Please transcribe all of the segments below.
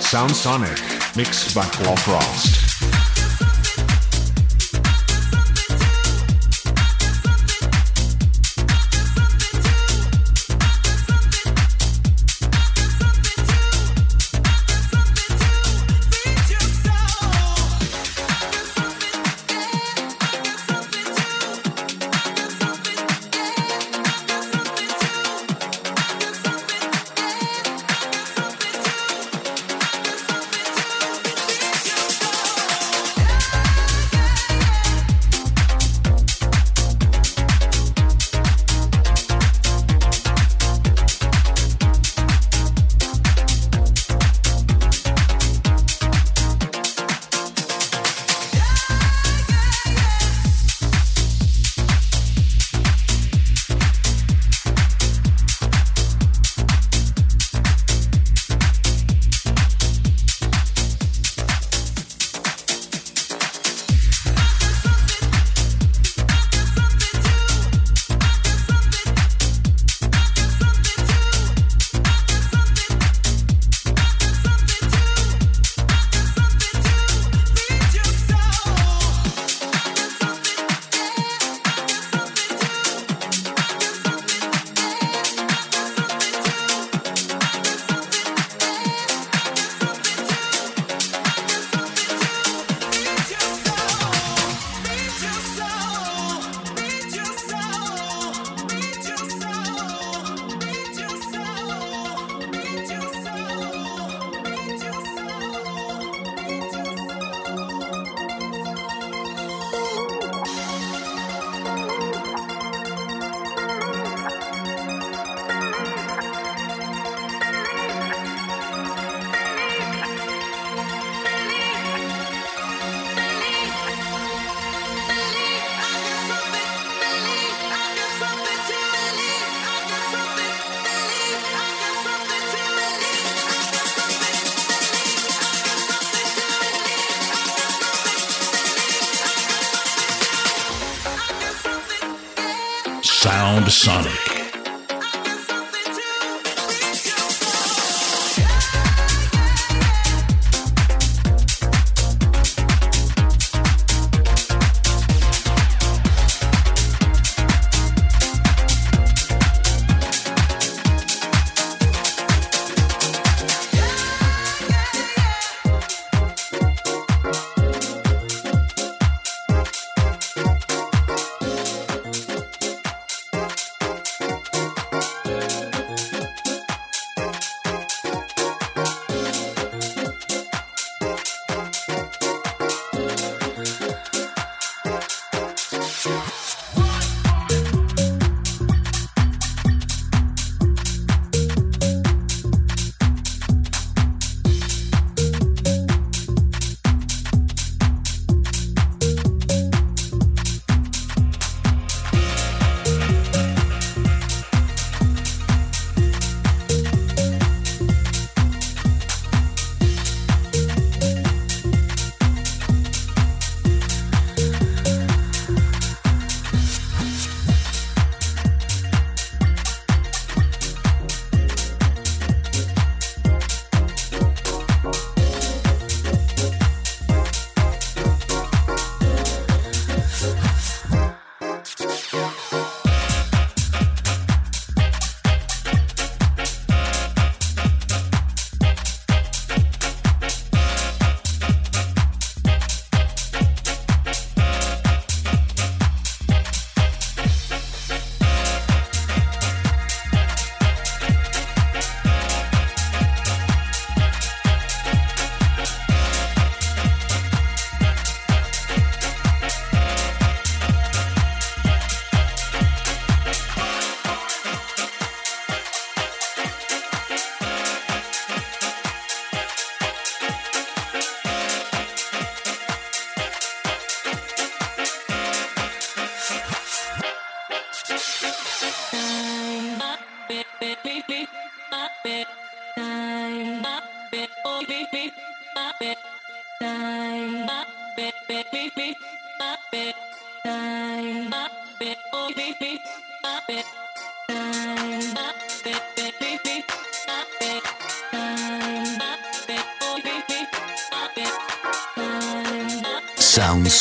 Sound Sonic, mixed by Claw Frost. Sonic.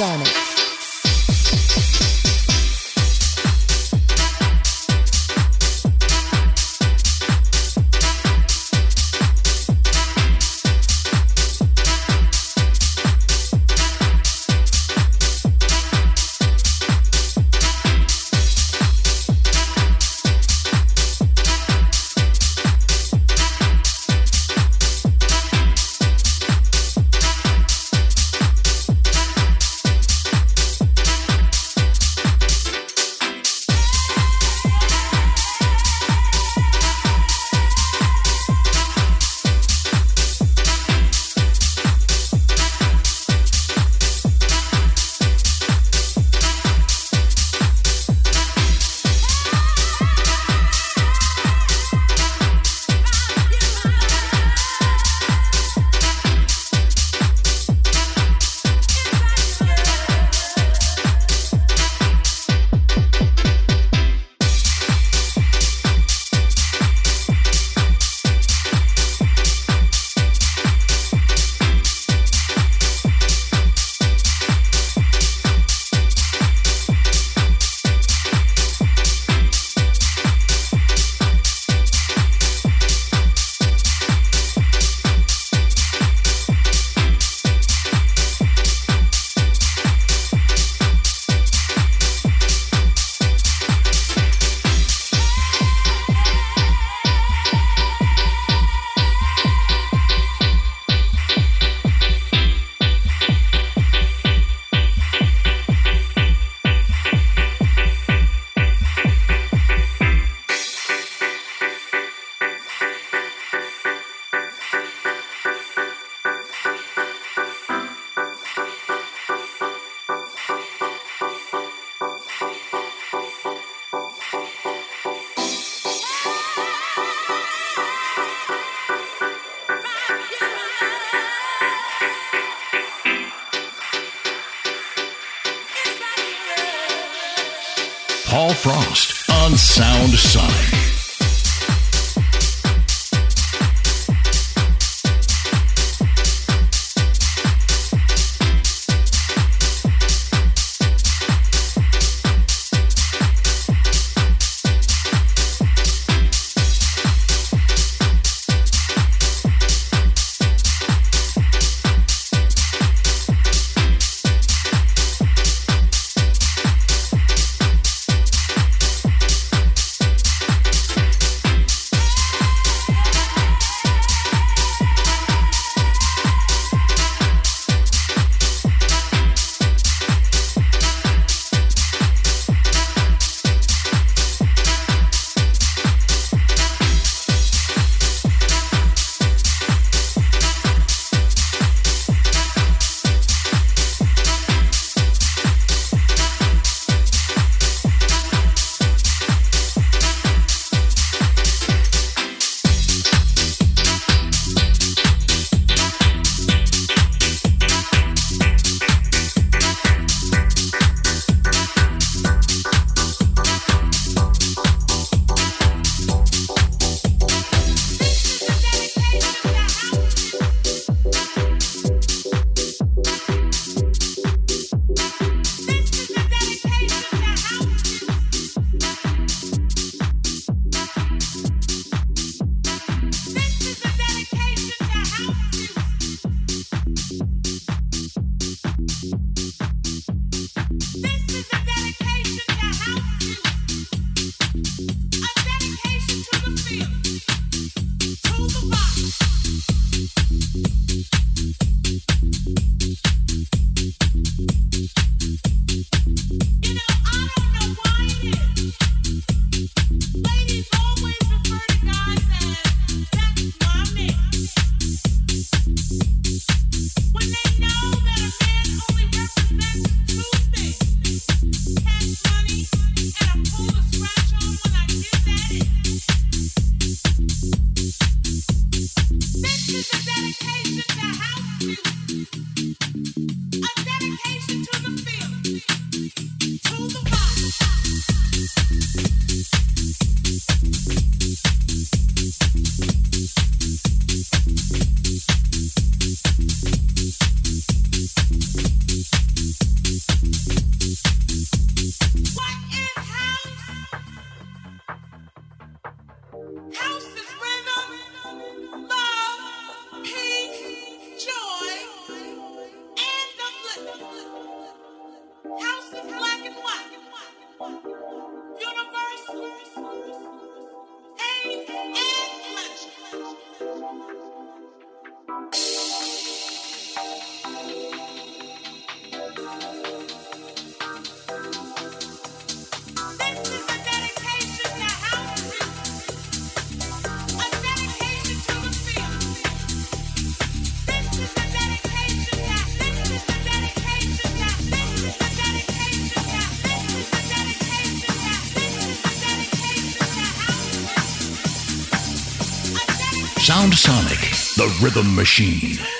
Sonic. The rhythm machine.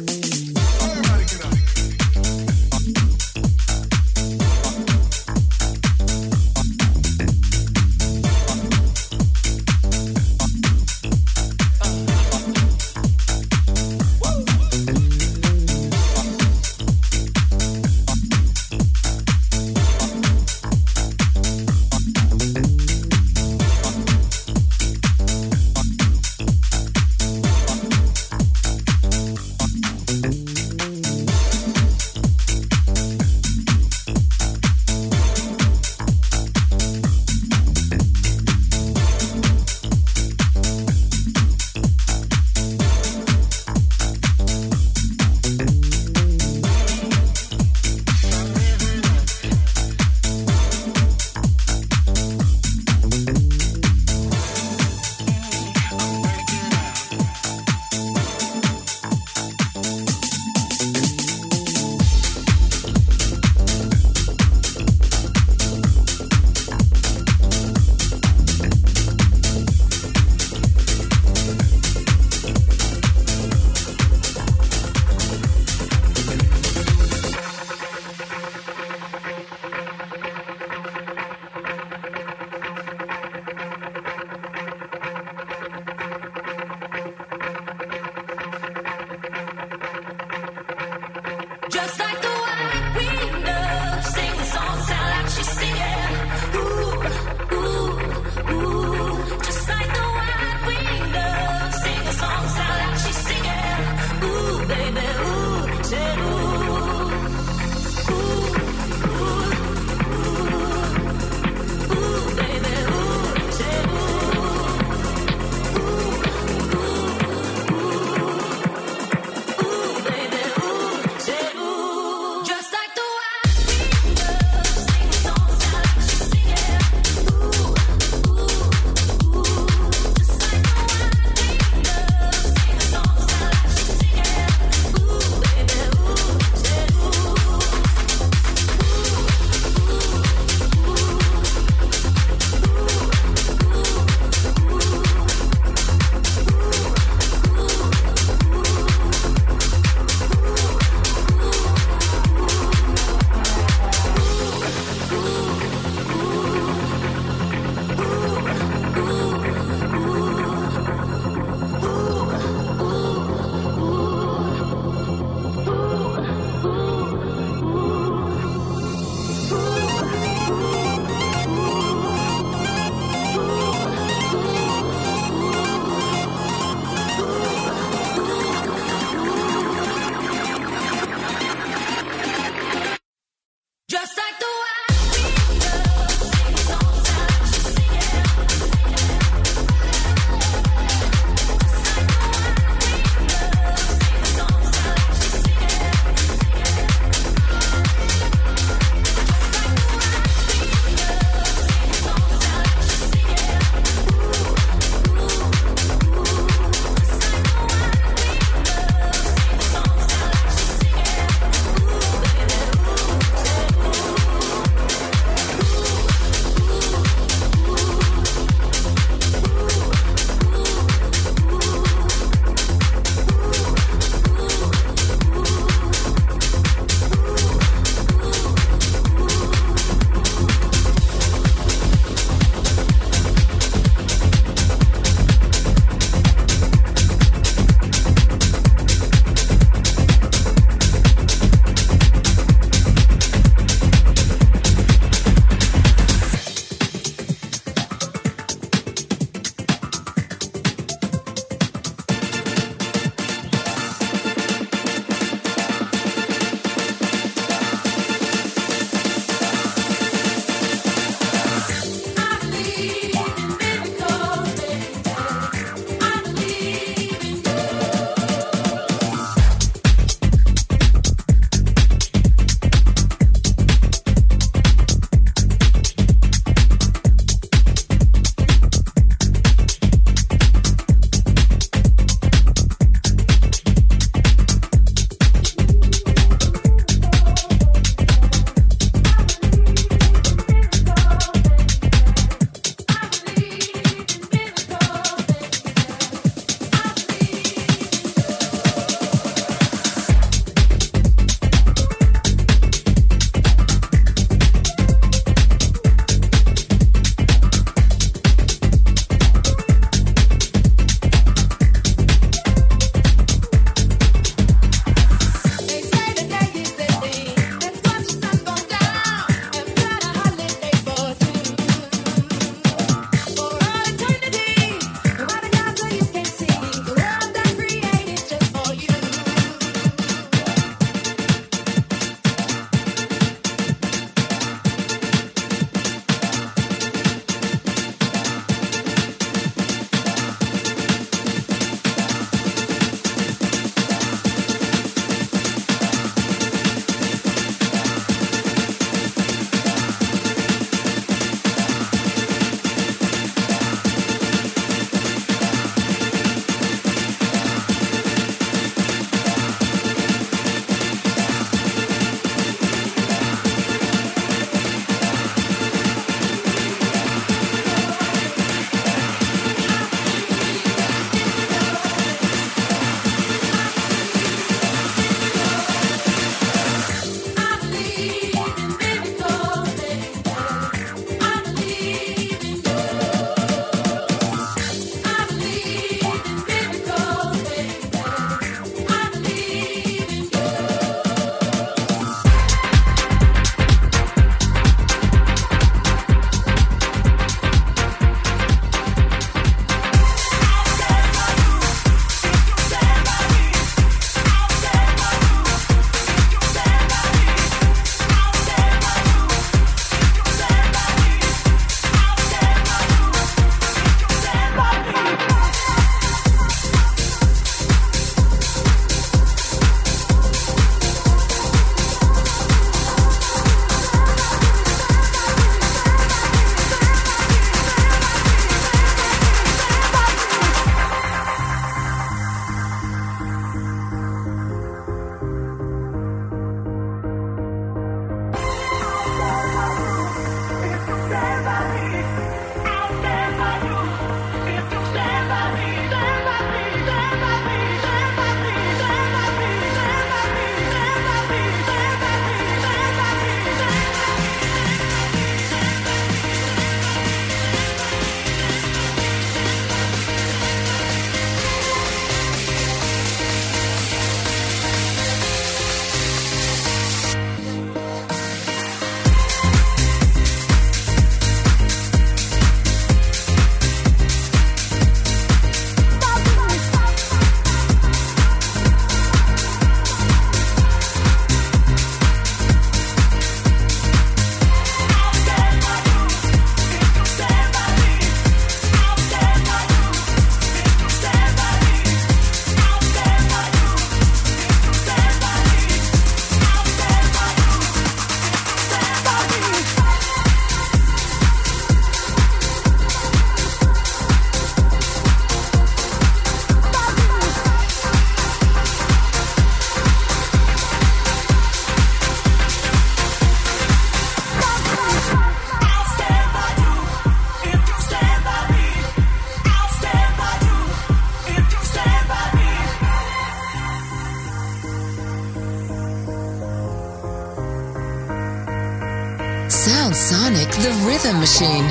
machine.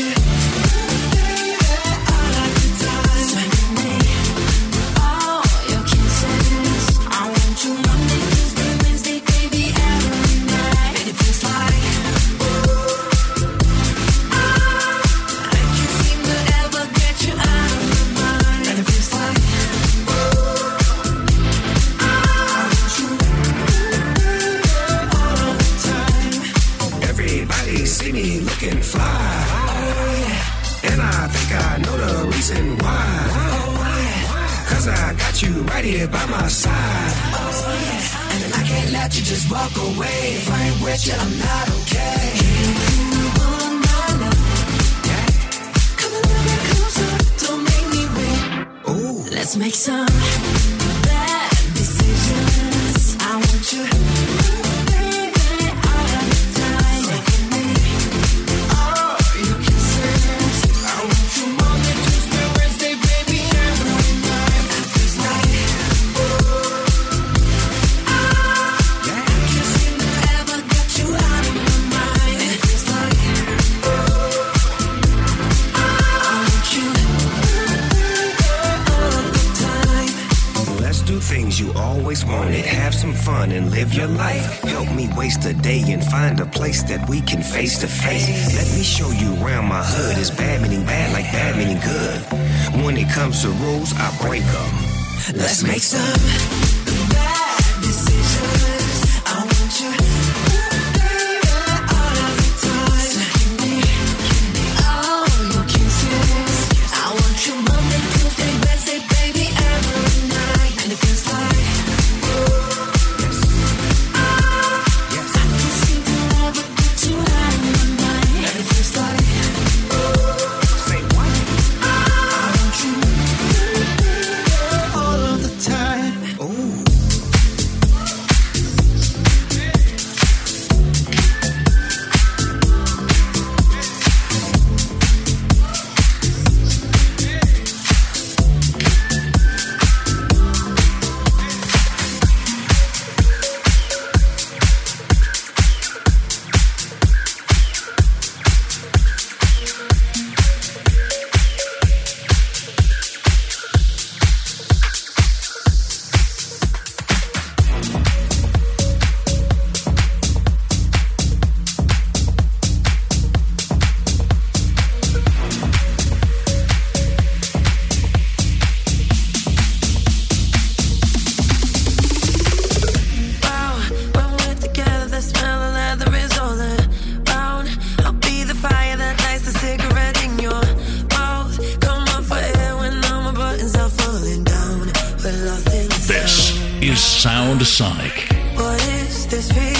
you. do things you always wanted. Have some fun and live your life. Help me waste a day and find a place that we can face to face. Let me show you around my hood. It's meaning bad like bad meaning good. When it comes to rules, I break them. Let's make some. this feeling.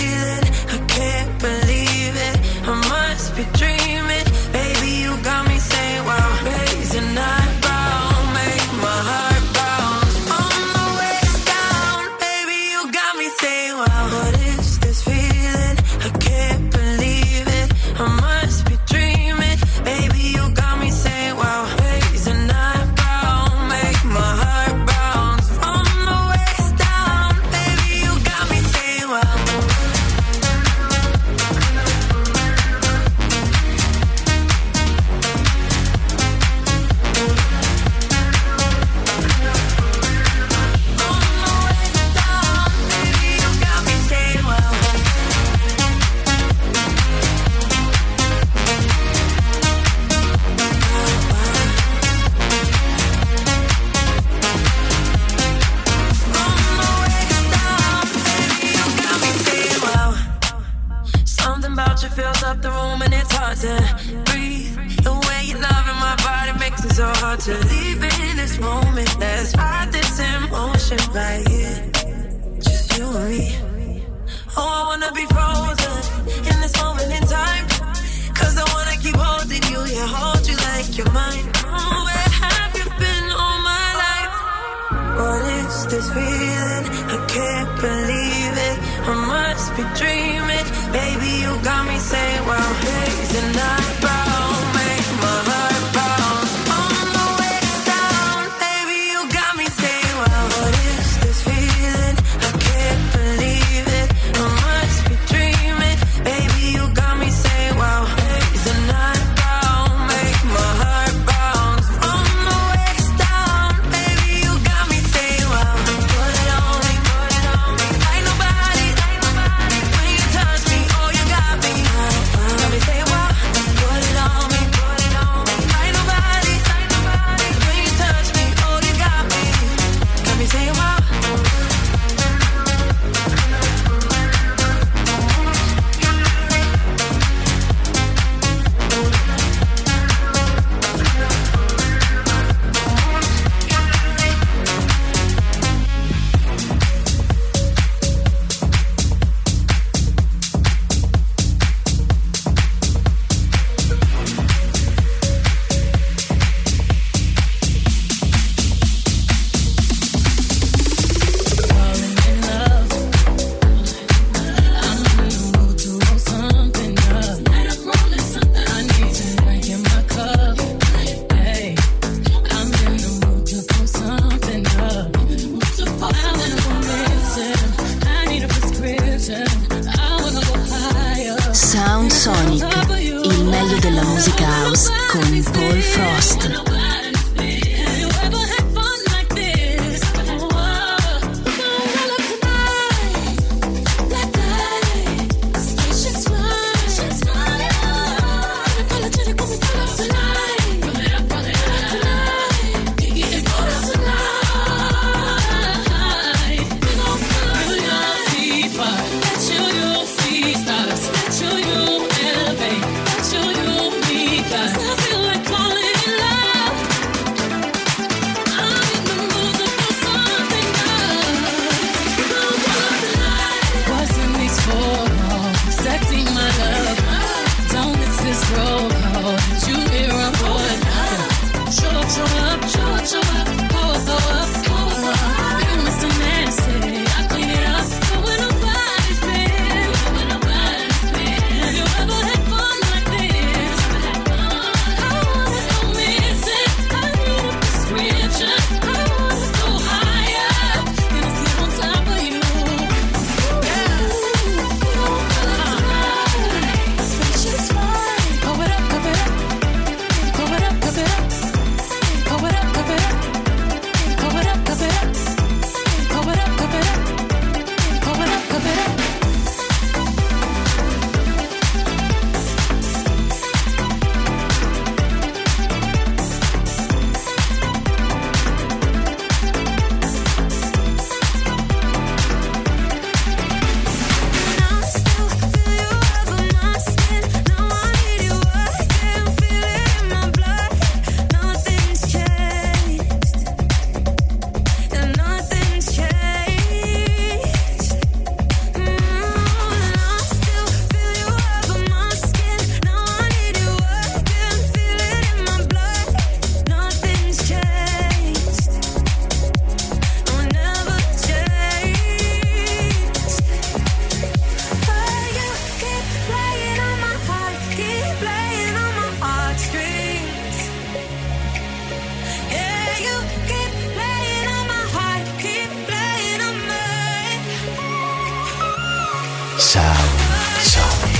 sound, sound.